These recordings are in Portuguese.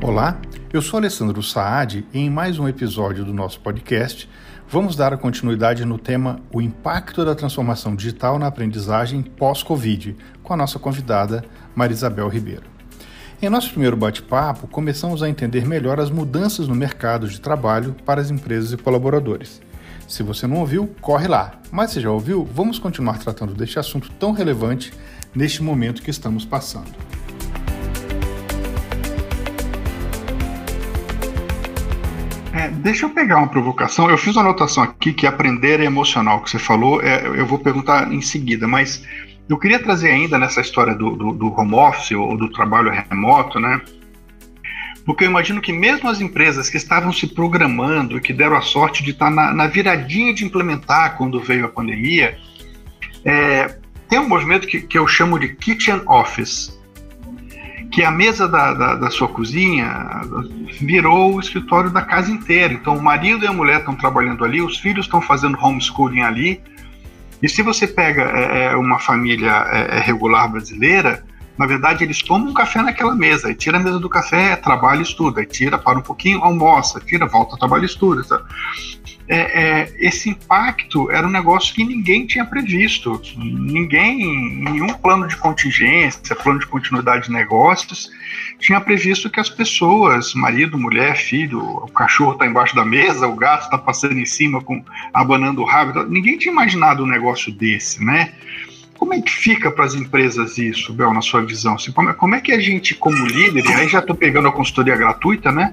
Olá, eu sou Alessandro Saad e em mais um episódio do nosso podcast vamos dar a continuidade no tema O impacto da transformação digital na aprendizagem pós-Covid, com a nossa convidada Marisabel Ribeiro. Em nosso primeiro bate-papo, começamos a entender melhor as mudanças no mercado de trabalho para as empresas e colaboradores. Se você não ouviu, corre lá. Mas se já ouviu, vamos continuar tratando deste assunto tão relevante neste momento que estamos passando. Deixa eu pegar uma provocação. Eu fiz uma anotação aqui que aprender é emocional, que você falou, é, eu vou perguntar em seguida, mas eu queria trazer ainda nessa história do, do, do home office ou do trabalho remoto, né? Porque eu imagino que mesmo as empresas que estavam se programando, que deram a sorte de estar na, na viradinha de implementar quando veio a pandemia, é, tem um movimento que, que eu chamo de kitchen office, que a mesa da, da, da, sua cozinha virou o escritório da casa inteira. Então, o marido e a mulher estão trabalhando ali, os filhos estão fazendo homeschooling ali. E se você pega é, é uma família é, é, regular brasileira, na verdade, eles tomam um café naquela mesa, e tira a mesa do café, trabalha estuda, e tira, para um pouquinho, almoça, tira, volta, trabalha estuda. Tá? É, é, esse impacto era um negócio que ninguém tinha previsto. Ninguém, nenhum plano de contingência, plano de continuidade de negócios, tinha previsto que as pessoas, marido, mulher, filho, o cachorro está embaixo da mesa, o gato está passando em cima, com abanando o rabo. Ninguém tinha imaginado um negócio desse, né? Como é que fica para as empresas isso, Bel, na sua visão? Assim, como, é, como, é, que a gente, como líder, e aí já estou pegando a consultoria gratuita, né?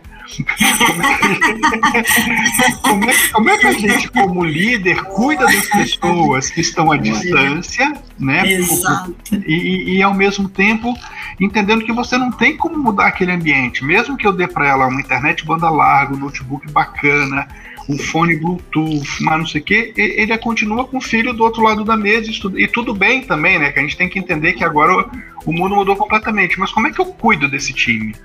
Como é, que, como, é, como é, que, a gente, como líder, cuida das pessoas que estão à distância, né? Exato. E, e, ao mesmo tempo, entendendo que você não tem como mudar aquele ambiente. Mesmo que eu dê para ela uma internet banda larga, um notebook bacana, um fone Bluetooth, mas não sei o quê, ele continua com o filho do outro lado da mesa e tudo bem também, né? Que a gente tem que entender que agora o mundo mudou completamente. Mas como é que eu cuido desse time?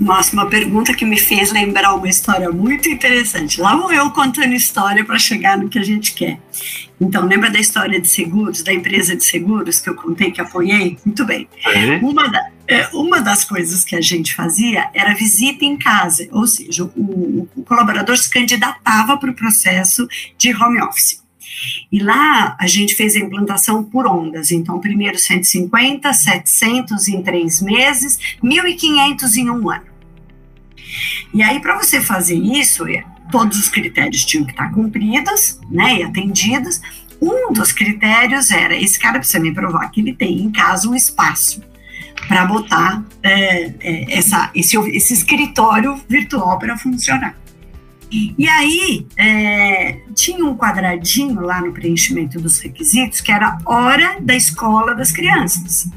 Nossa, uma pergunta que me fez lembrar uma história muito interessante. Lá vou eu contando história para chegar no que a gente quer. Então, lembra da história de seguros, da empresa de seguros que eu contei que apoiei? Muito bem. Uhum. Uma, da, é, uma das coisas que a gente fazia era visita em casa, ou seja, o, o colaborador se candidatava para o processo de home office. E lá a gente fez a implantação por ondas. Então, primeiro 150, 700 em três meses, 1.500 em um ano. E aí, para você fazer isso, é, todos os critérios tinham que estar cumpridos né, e atendidos. Um dos critérios era: esse cara precisa me provar que ele tem em casa um espaço para botar é, é, essa, esse, esse escritório virtual para funcionar. E aí, é, tinha um quadradinho lá no preenchimento dos requisitos que era hora da escola das crianças.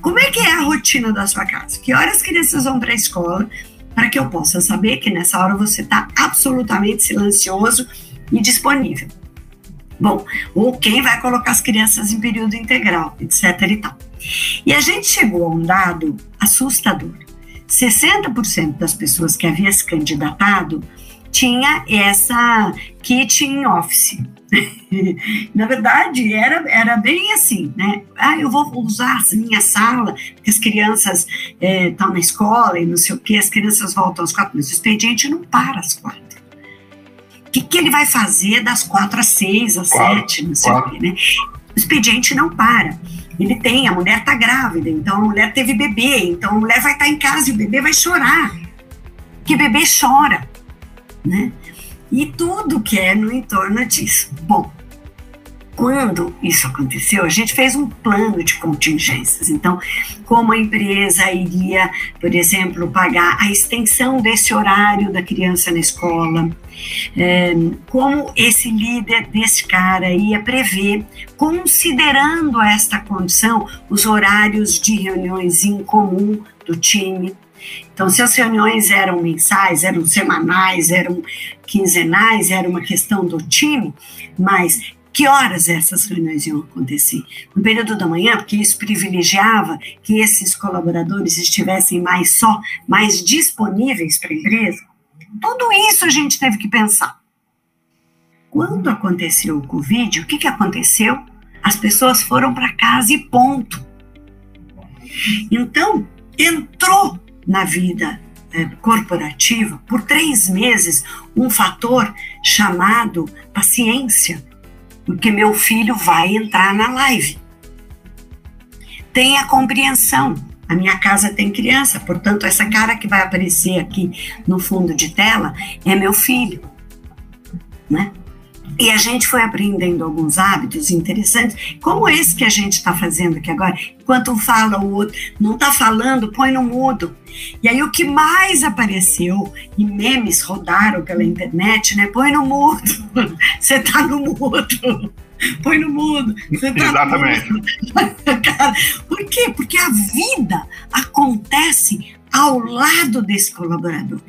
Como é que é a rotina da sua casa? Que horas as crianças vão para a escola para que eu possa saber que nessa hora você está absolutamente silencioso e disponível. Bom, ou quem vai colocar as crianças em período integral, etc. e tal. E a gente chegou a um dado assustador. 60% das pessoas que haviam se candidatado tinha essa kitchen office. Na verdade, era, era bem assim, né? Ah, eu vou usar a minha sala, porque as crianças estão é, na escola e não sei o quê, as crianças voltam às quatro, mas o expediente não para às quatro. O que, que ele vai fazer das quatro às seis, às sete, não sei o quê, né? O expediente não para. Ele tem, a mulher está grávida, então a mulher teve bebê, então a mulher vai estar tá em casa e o bebê vai chorar. Que bebê chora né? E tudo que é no entorno disso. Bom, quando isso aconteceu, a gente fez um plano de contingências. Então, como a empresa iria, por exemplo, pagar a extensão desse horário da criança na escola, é, como esse líder desse cara ia prever, considerando esta condição, os horários de reuniões em comum do time, então, se as reuniões eram mensais, eram semanais, eram quinzenais, era uma questão do time, mas que horas essas reuniões iam acontecer? No período da manhã, porque isso privilegiava que esses colaboradores estivessem mais só, mais disponíveis para a empresa. Tudo isso a gente teve que pensar. Quando aconteceu o Covid, o que, que aconteceu? As pessoas foram para casa e ponto. Então, entrou na vida é, corporativa, por três meses, um fator chamado paciência, porque meu filho vai entrar na live. Tenha compreensão. A minha casa tem criança, portanto, essa cara que vai aparecer aqui no fundo de tela é meu filho. Né? E a gente foi aprendendo alguns hábitos interessantes, como esse que a gente está fazendo aqui agora. Enquanto um fala, o outro não está falando, põe no mudo. E aí o que mais apareceu, e memes rodaram pela internet, né? Põe no mudo. Você está no mudo. Põe no mudo. Você tá Exatamente. No mudo. Por quê? Porque a vida acontece ao lado desse colaborador.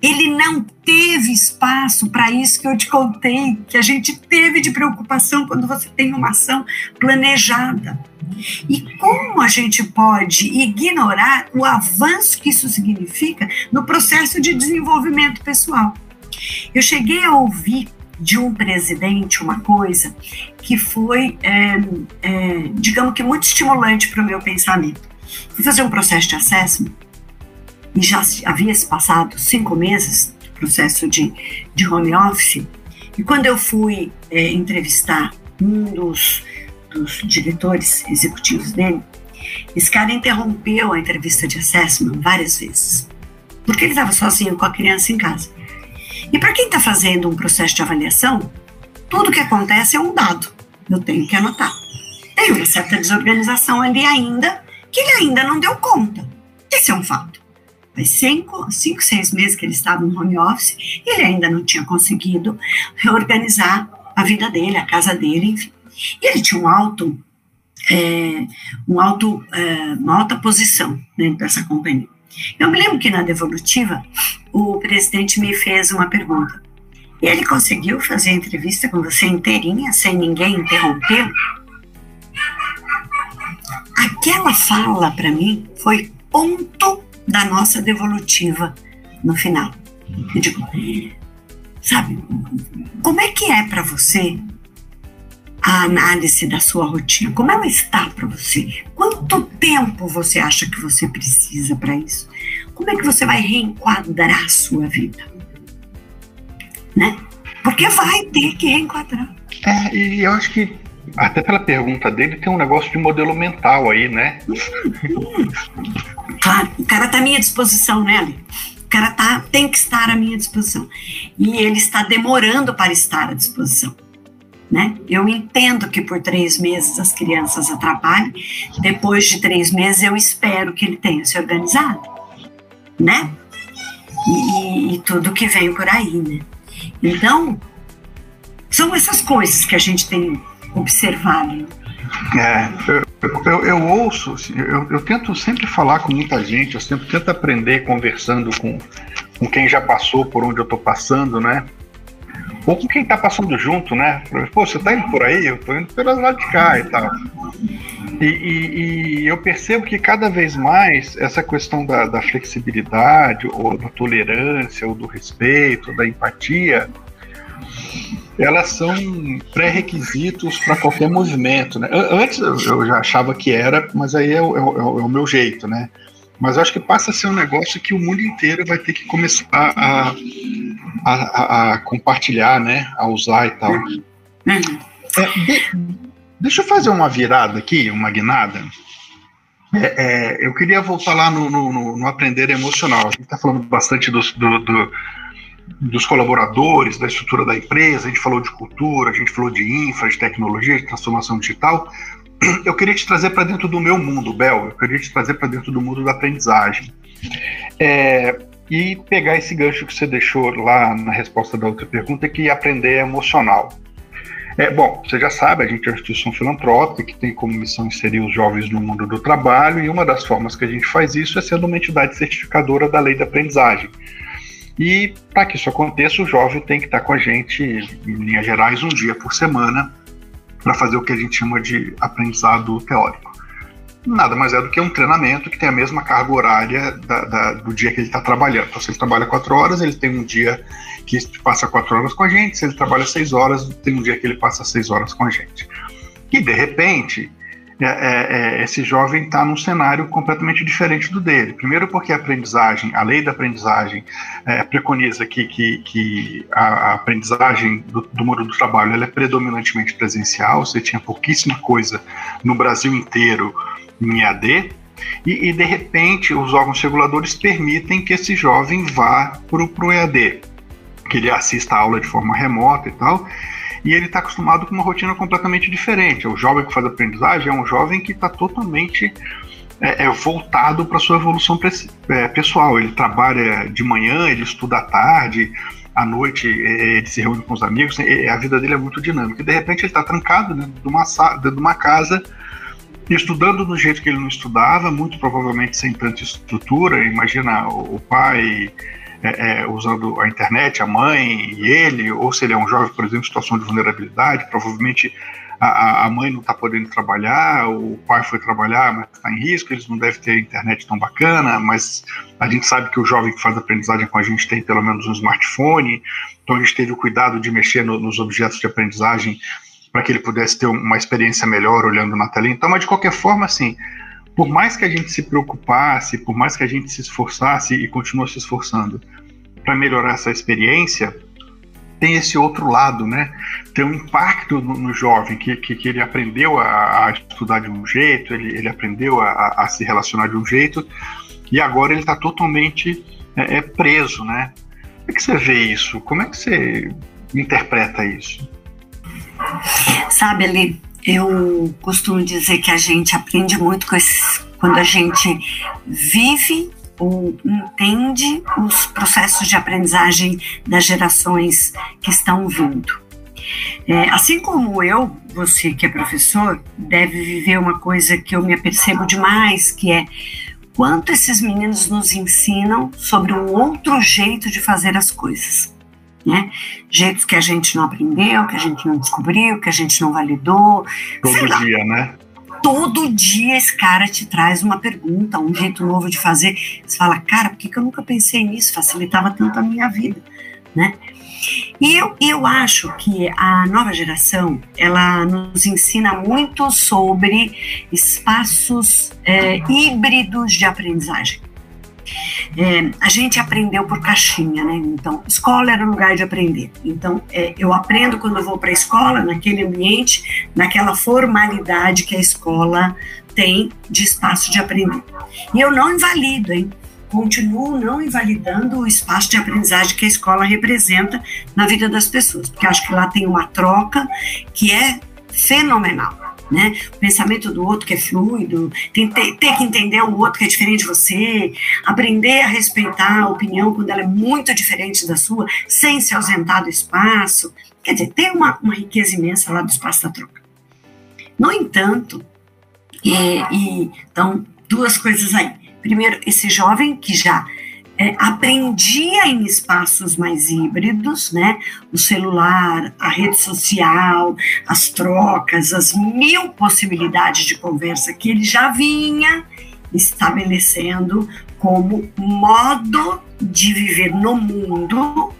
Ele não teve espaço para isso que eu te contei, que a gente teve de preocupação quando você tem uma ação planejada. E como a gente pode ignorar o avanço que isso significa no processo de desenvolvimento pessoal? Eu cheguei a ouvir de um presidente uma coisa que foi, é, é, digamos que, muito estimulante para o meu pensamento. Fui fazer um processo de assessment e já havia se passado cinco meses do processo de, de home office, e quando eu fui é, entrevistar um dos, dos diretores executivos dele, esse cara interrompeu a entrevista de assessment várias vezes, porque ele estava sozinho com a criança em casa. E para quem está fazendo um processo de avaliação, tudo que acontece é um dado, eu tenho que anotar. Tem uma certa desorganização ali ainda, que ele ainda não deu conta. Esse é um fato. Faz cinco, cinco, seis meses que ele estava no home office e ele ainda não tinha conseguido reorganizar a vida dele, a casa dele, enfim. E ele tinha um alto, é, um alto, é, uma alta posição dentro dessa companhia. Eu me lembro que na devolutiva o presidente me fez uma pergunta. Ele conseguiu fazer a entrevista com você inteirinha, sem ninguém interrompê-lo? Aquela fala para mim foi ponto da nossa devolutiva no final. Eu digo, sabe, como é que é para você a análise da sua rotina? Como ela está para você? Quanto tempo você acha que você precisa para isso? Como é que você vai reenquadrar a sua vida? Né? Porque vai ter que reenquadrar. É, e eu acho que até pela pergunta dele, tem um negócio de modelo mental aí, né? Claro, o cara está à minha disposição, né, Ali? O cara tá, tem que estar à minha disposição. E ele está demorando para estar à disposição. Né? Eu entendo que por três meses as crianças atrapalhem, depois de três meses eu espero que ele tenha se organizado, né? E, e tudo que vem por aí, né? Então, são essas coisas que a gente tem observado. É, eu, eu, eu ouço, assim, eu, eu, tento sempre falar com muita gente, eu sempre tento aprender conversando com, com quem já passou por onde eu estou passando, né? Ou com quem está passando junto, né? Pô, você está indo por aí, eu estou indo pelas lado de cá e tal. E, e, e, eu percebo que cada vez mais essa questão da, da flexibilidade, ou da tolerância, ou do respeito, da empatia, elas são pré-requisitos para qualquer movimento. Né? Antes eu já achava que era, mas aí é o, é, o, é o, meu jeito, né? Mas eu acho que passa a ser um negócio que o mundo inteiro vai ter que começar a, a, a, a compartilhar, né? A usar e tal. Uhum. É, de, deixa eu fazer uma virada aqui, uma guinada. É, é, eu queria voltar lá no, no, no, aprender emocional. A gente está falando bastante do, do, do dos colaboradores, da estrutura da empresa, a gente falou de cultura, a gente falou de infra, de tecnologia, de transformação digital. Eu queria te trazer para dentro do meu mundo, Bel, eu queria te trazer para dentro do mundo da aprendizagem. É, e pegar esse gancho que você deixou lá na resposta da outra pergunta, que aprender é emocional. É, bom, você já sabe, a gente é uma instituição filantrópica que tem como missão inserir os jovens no mundo do trabalho, e uma das formas que a gente faz isso é sendo uma entidade certificadora da lei da aprendizagem. E para que isso aconteça, o jovem tem que estar com a gente, em linhas gerais, um dia por semana, para fazer o que a gente chama de aprendizado teórico. Nada mais é do que um treinamento que tem a mesma carga horária da, da, do dia que ele está trabalhando. Então, se ele trabalha quatro horas, ele tem um dia que passa quatro horas com a gente. Se ele trabalha seis horas, tem um dia que ele passa seis horas com a gente. E, de repente, é, é, é esse jovem está num cenário completamente diferente do dele. Primeiro, porque a aprendizagem, a lei da aprendizagem, é, preconiza que, que, que a, a, aprendizagem do, do mundo do trabalho ela é predominantemente presencial, você tinha pouquíssima coisa no Brasil inteiro em EAD, e, e, de repente os órgãos reguladores permitem que esse jovem vá para o EAD, que ele assista a aula de forma remota e tal, e ele está acostumado com uma rotina completamente diferente. O jovem que faz aprendizagem é um jovem que está totalmente é, é voltado para sua evolução é, pessoal. Ele trabalha de manhã, ele estuda à tarde, à noite é, ele se reúne com os amigos. a vida dele é muito dinâmica. E de repente ele está trancado dentro de, uma, dentro de uma casa estudando do jeito que ele não estudava, muito provavelmente sem tanta estrutura. Imagina o pai é, é, usando a internet, a mãe e ele, ou se ele é um jovem, por exemplo, em situação de vulnerabilidade, provavelmente a, a mãe não está podendo trabalhar, o pai foi trabalhar, mas está em risco, eles não devem ter internet tão bacana, mas a gente sabe que o jovem que faz aprendizagem com a gente tem pelo menos um smartphone, então a gente teve o cuidado de mexer no, nos objetos de aprendizagem para que ele pudesse ter uma experiência melhor olhando na tela. Então, mas de qualquer forma, assim, por mais que a gente se preocupasse, por mais que a gente se esforçasse e continua se esforçando para melhorar essa experiência, tem esse outro lado, né? Tem um impacto no, no jovem, que, que, que, ele aprendeu a, a, estudar de um jeito, ele, ele aprendeu a, a, se relacionar de um jeito, e agora ele está totalmente é, é, preso, né? Como é que você vê isso? Como é que você interpreta isso? Sabe, Ali, eu costumo dizer que a gente aprende muito quando a gente vive ou entende os processos de aprendizagem das gerações que estão vindo. É, assim como eu, você que é professor, deve viver uma coisa que eu me apercebo demais, que é quanto esses meninos nos ensinam sobre um outro jeito de fazer as coisas né? Jeitos que a gente não aprendeu, que a gente não descobriu, que a gente não validou. Todo dia, né? Todo dia esse cara te traz uma pergunta, um jeito novo de fazer. Você fala, cara, por que, que eu nunca pensei nisso? Facilitava tanto a minha vida, né? E eu, eu acho que a nova geração ela nos ensina muito sobre espaços é, híbridos de aprendizagem. É, a gente aprendeu por caixinha, né? Então, escola era o lugar de aprender. Então, é, eu aprendo quando eu vou para a escola, naquele ambiente, naquela formalidade que a escola tem de espaço de aprender. E eu não invalido, hein? Continuo não invalidando o espaço de aprendizagem que a escola representa na vida das pessoas, porque acho que lá tem uma troca que é fenomenal né? O pensamento do outro que é fluido, tem, ter, ter que entender o outro que é diferente de você, aprender a respeitar a opinião quando ela é muito diferente da sua, sem se ausentar do espaço. Quer dizer, tem uma, uma riqueza imensa lá do espaço da troca. No entanto, é, e, então, duas coisas aí. Primeiro, esse jovem que já é, aprendia em espaços mais híbridos, né? O celular, a rede social, as trocas, as mil possibilidades de conversa que ele já vinha estabelecendo como modo de viver no mundo,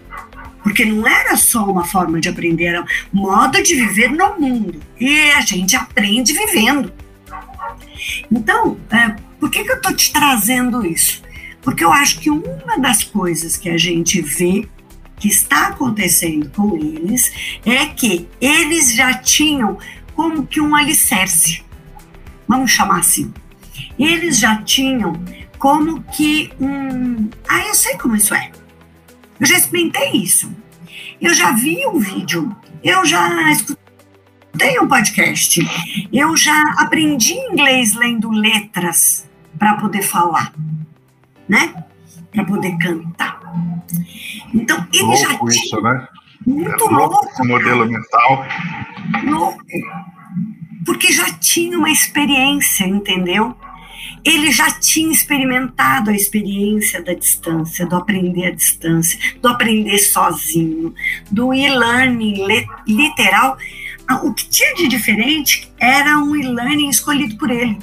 porque não era só uma forma de aprender, era modo de viver no mundo. E a gente aprende vivendo. Então, é, por que, que eu estou te trazendo isso? Porque eu acho que uma das coisas que a gente vê que está acontecendo com eles é que eles já tinham como que um alicerce, vamos chamar assim. Eles já tinham como que um. Ah, eu sei como isso é. Eu já experimentei isso. Eu já vi um vídeo. Eu já escutei um podcast. Eu já aprendi inglês lendo letras para poder falar né? Para poder cantar. Então, ele louco já tinha. isso, né? Muito é louco. louco esse modelo mental. Louco. Porque já tinha uma experiência, entendeu? Ele já tinha experimentado a experiência da distância, do aprender à distância, do aprender sozinho, do e-learning literal. Ah, o que tinha de diferente era um e-learning escolhido por ele.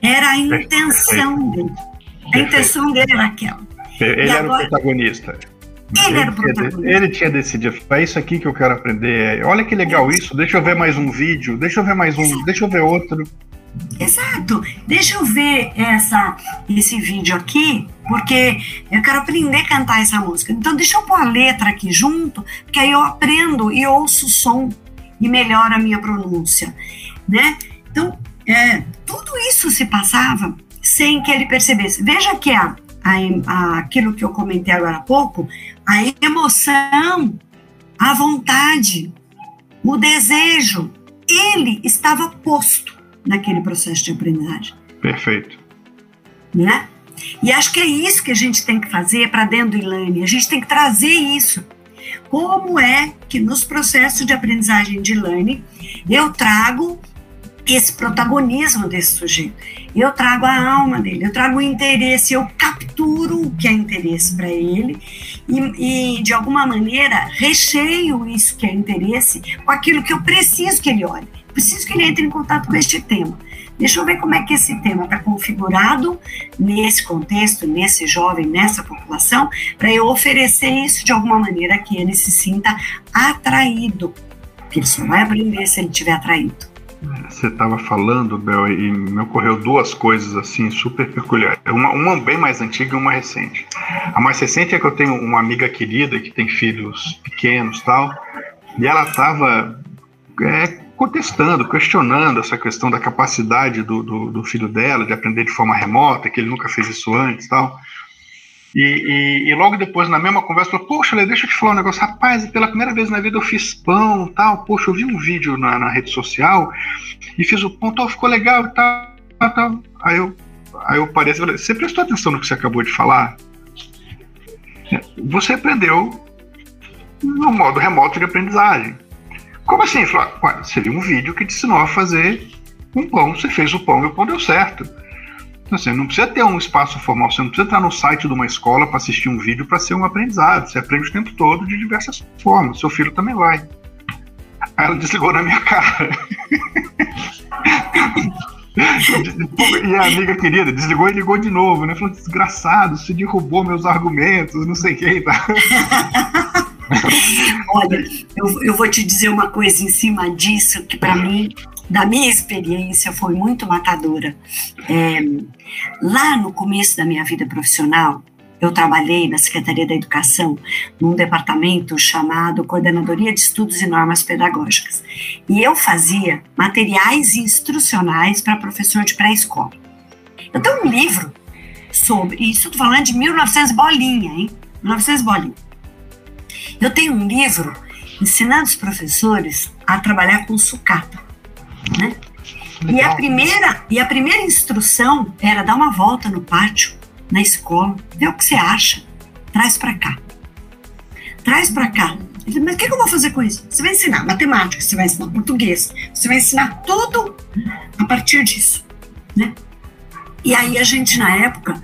Era a intenção dele. A intenção dele era aquela. Ele e era agora, o protagonista. Ele, ele era o protagonista. Ele tinha decidido, é isso aqui que eu quero aprender. Olha que legal isso, deixa eu ver mais um vídeo, deixa eu ver mais um, Exato. deixa eu ver outro. Exato. Deixa eu ver essa, esse vídeo aqui, porque eu quero aprender a cantar essa música. Então deixa eu pôr a letra aqui junto, porque aí eu aprendo e ouço o som e melhora a minha pronúncia, né? Então, é, tudo isso se passava sem que ele percebesse. Veja que a, a, aquilo que eu comentei agora há pouco, a emoção, a vontade, o desejo, ele estava posto naquele processo de aprendizagem. Perfeito. Né? E acho que é isso que a gente tem que fazer para dentro do e-learning. A gente tem que trazer isso. Como é que nos processos de aprendizagem de learning eu trago esse protagonismo desse sujeito. Eu trago a alma dele, eu trago o interesse, eu capturo o que é interesse para ele e, e, de alguma maneira, recheio isso que é interesse com aquilo que eu preciso que ele olhe. Preciso que ele entre em contato com este tema. Deixa eu ver como é que esse tema está configurado nesse contexto, nesse jovem, nessa população, para eu oferecer isso de alguma maneira que ele se sinta atraído. Porque ele só vai aprender se ele estiver atraído. Você estava falando, Bel, e me ocorreu duas coisas assim super peculiares. Uma, uma, bem mais antiga e uma recente. A mais recente é que eu tenho uma amiga querida que tem filhos pequenos tal, e ela estava é, contestando, questionando essa questão da capacidade do, do, do, filho dela de aprender de forma remota, que ele nunca fez isso antes tal. E, e, e, logo depois, na mesma conversa, falou, poxa, deixa eu te falar um negócio, rapaz, pela primeira vez na vida eu fiz pão tal, poxa, eu vi um vídeo na, na rede social e fiz o pão, ficou legal e tal, tal. Aí eu, aí eu parei e falei, você prestou atenção no que você acabou de falar? Você aprendeu no modo remoto de aprendizagem. Como assim? Falei, você viu um vídeo que te ensinou a fazer um pão, você fez o pão e o pão deu certo. Você não precisa ter um espaço formal, você não precisa estar no site de uma escola para assistir um vídeo para ser um aprendizado. Você aprende o tempo todo de diversas formas. Seu filho também vai. Aí ela desligou na minha cara. e a amiga querida desligou e ligou de novo, né? Falou, desgraçado, você derrubou meus argumentos, não sei quem, tá? Olha, eu, eu vou te dizer uma coisa em cima disso que para mim da minha experiência foi muito matadora. É, lá no começo da minha vida profissional, eu trabalhei na Secretaria da Educação, num departamento chamado Coordenadoria de Estudos e Normas Pedagógicas. E eu fazia materiais instrucionais para professor de pré-escola. Eu tenho um livro sobre isso, estou falando de 1900 bolinha, hein? 1900 bolinha. Eu tenho um livro ensinando os professores a trabalhar com sucata. Né? E a primeira e a primeira instrução era dar uma volta no pátio, na escola, ver o que você acha, traz para cá, traz para cá. Mas o que, que eu vou fazer com isso? Você vai ensinar matemática, você vai ensinar português, você vai ensinar tudo a partir disso, né? E aí a gente na época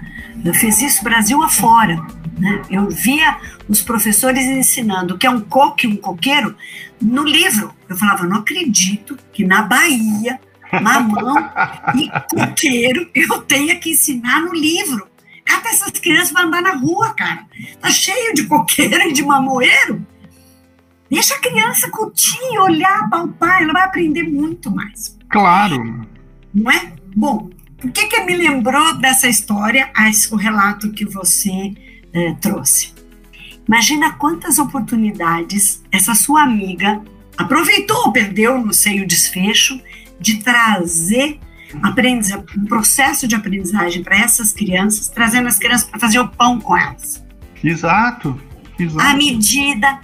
fez isso Brasil afora. Né? Eu via os professores ensinando o que é um coque, um coqueiro, no livro. Eu falava, não acredito que na Bahia, mamão e coqueiro eu tenha que ensinar no livro. Cata essas crianças para andar na rua, cara. Tá cheio de coqueiro e de mamoeiro. Deixa a criança curtir, olhar, palpar, ela vai aprender muito mais. Claro. Não é? Bom, o que, que me lembrou dessa história, o relato que você eh, trouxe? Imagina quantas oportunidades essa sua amiga aproveitou ou perdeu, não sei o desfecho, de trazer um processo de aprendizagem para essas crianças, trazendo as crianças para fazer o pão com elas. Exato, exato. A medida,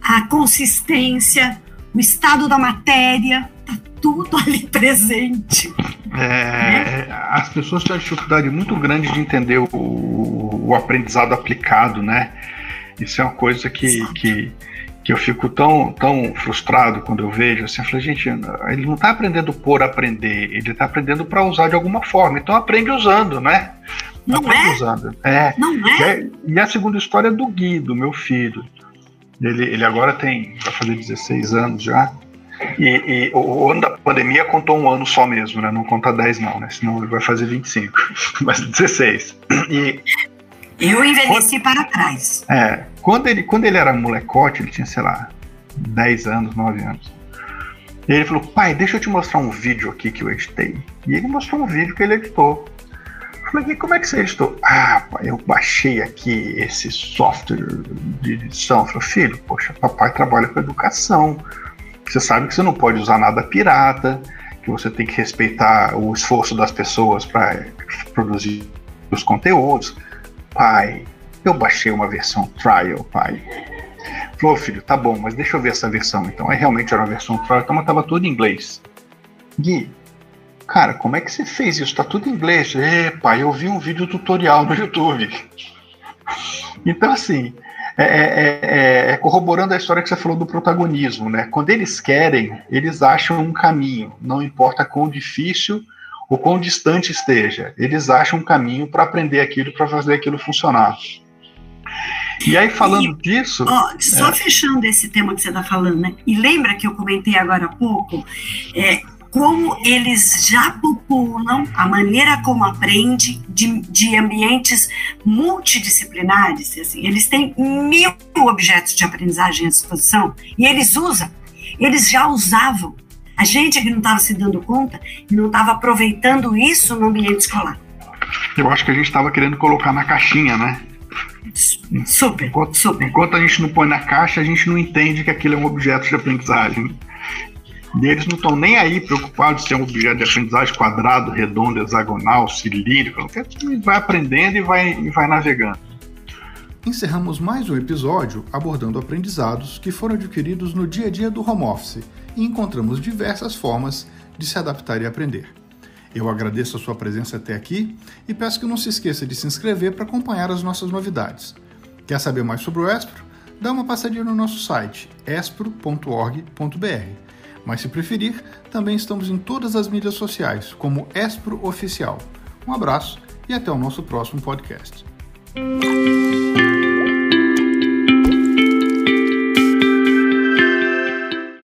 a consistência, o estado da matéria, tudo ali presente. É? As pessoas têm uma dificuldade muito grande de entender o, o aprendizado aplicado, né? Isso é uma coisa que, que, que eu fico tão, tão frustrado quando eu vejo. Assim, eu falei, gente, ele não está aprendendo por aprender, ele está aprendendo para usar de alguma forma. Então aprende usando, né? Não aprende é? usando. É. Não é? E a segunda história é do Guido, meu filho. Ele, ele agora tem, vai fazer 16 anos já. E, e, o ano da pandemia contou um ano só mesmo, né? Não conta 10 não, né? Senão ele vai fazer 25, mas 16. E Eu envelheci quando, para trás. É, quando ele, quando ele era molecote, ele tinha, sei lá, 10 anos, 9 anos. E ele falou, pai, deixa eu te mostrar um vídeo aqui que eu editei. E ele mostrou um vídeo que ele editou. Eu falei, como é que você editou? Ah, pai, eu baixei aqui esse software de edição. Eu falei, filho, poxa, papai trabalha com educação. Você sabe que você não pode usar nada pirata, que você tem que respeitar o esforço das pessoas para produzir os conteúdos. Pai, eu baixei uma versão trial, pai. Falou, filho, tá bom, mas deixa eu ver essa versão então. Aí realmente era uma versão trial, então tava tudo em inglês. Gui, cara, como é que você fez isso? Tá tudo em inglês. É, pai, eu vi um vídeo tutorial no YouTube. Então, assim, é, é, é, é, corroborando a história que você falou do protagonismo, né? Quando eles querem, eles acham um caminho, não importa quão difícil ou quão distante esteja, eles acham um caminho para aprender aquilo, para fazer aquilo funcionar. E aí, falando e, disso. Ó, só é. fechando esse tema que você está falando, né? E lembra que eu comentei agora há pouco é, como eles já populam a maneira como aprende de, de ambientes multidisciplinares. Assim, eles têm mil objetos de aprendizagem à disposição e eles usam. Eles já usavam. A gente que não estava se dando conta e não estava aproveitando isso no ambiente escolar. Eu acho que a gente estava querendo colocar na caixinha, né? Super, enquanto, super. Enquanto a gente não põe na caixa, a gente não entende que aquilo é um objeto de aprendizagem. Eles não estão nem aí preocupados se é um objeto de aprendizagem quadrado, redondo, hexagonal, cilíndrico. Vai aprendendo e vai, e vai navegando. Encerramos mais um episódio abordando aprendizados que foram adquiridos no dia a dia do home office e encontramos diversas formas de se adaptar e aprender. Eu agradeço a sua presença até aqui e peço que não se esqueça de se inscrever para acompanhar as nossas novidades. Quer saber mais sobre o Espro? Dá uma passadinha no nosso site espro.org.br. Mas se preferir, também estamos em todas as mídias sociais, como Espro Oficial. Um abraço e até o nosso próximo podcast.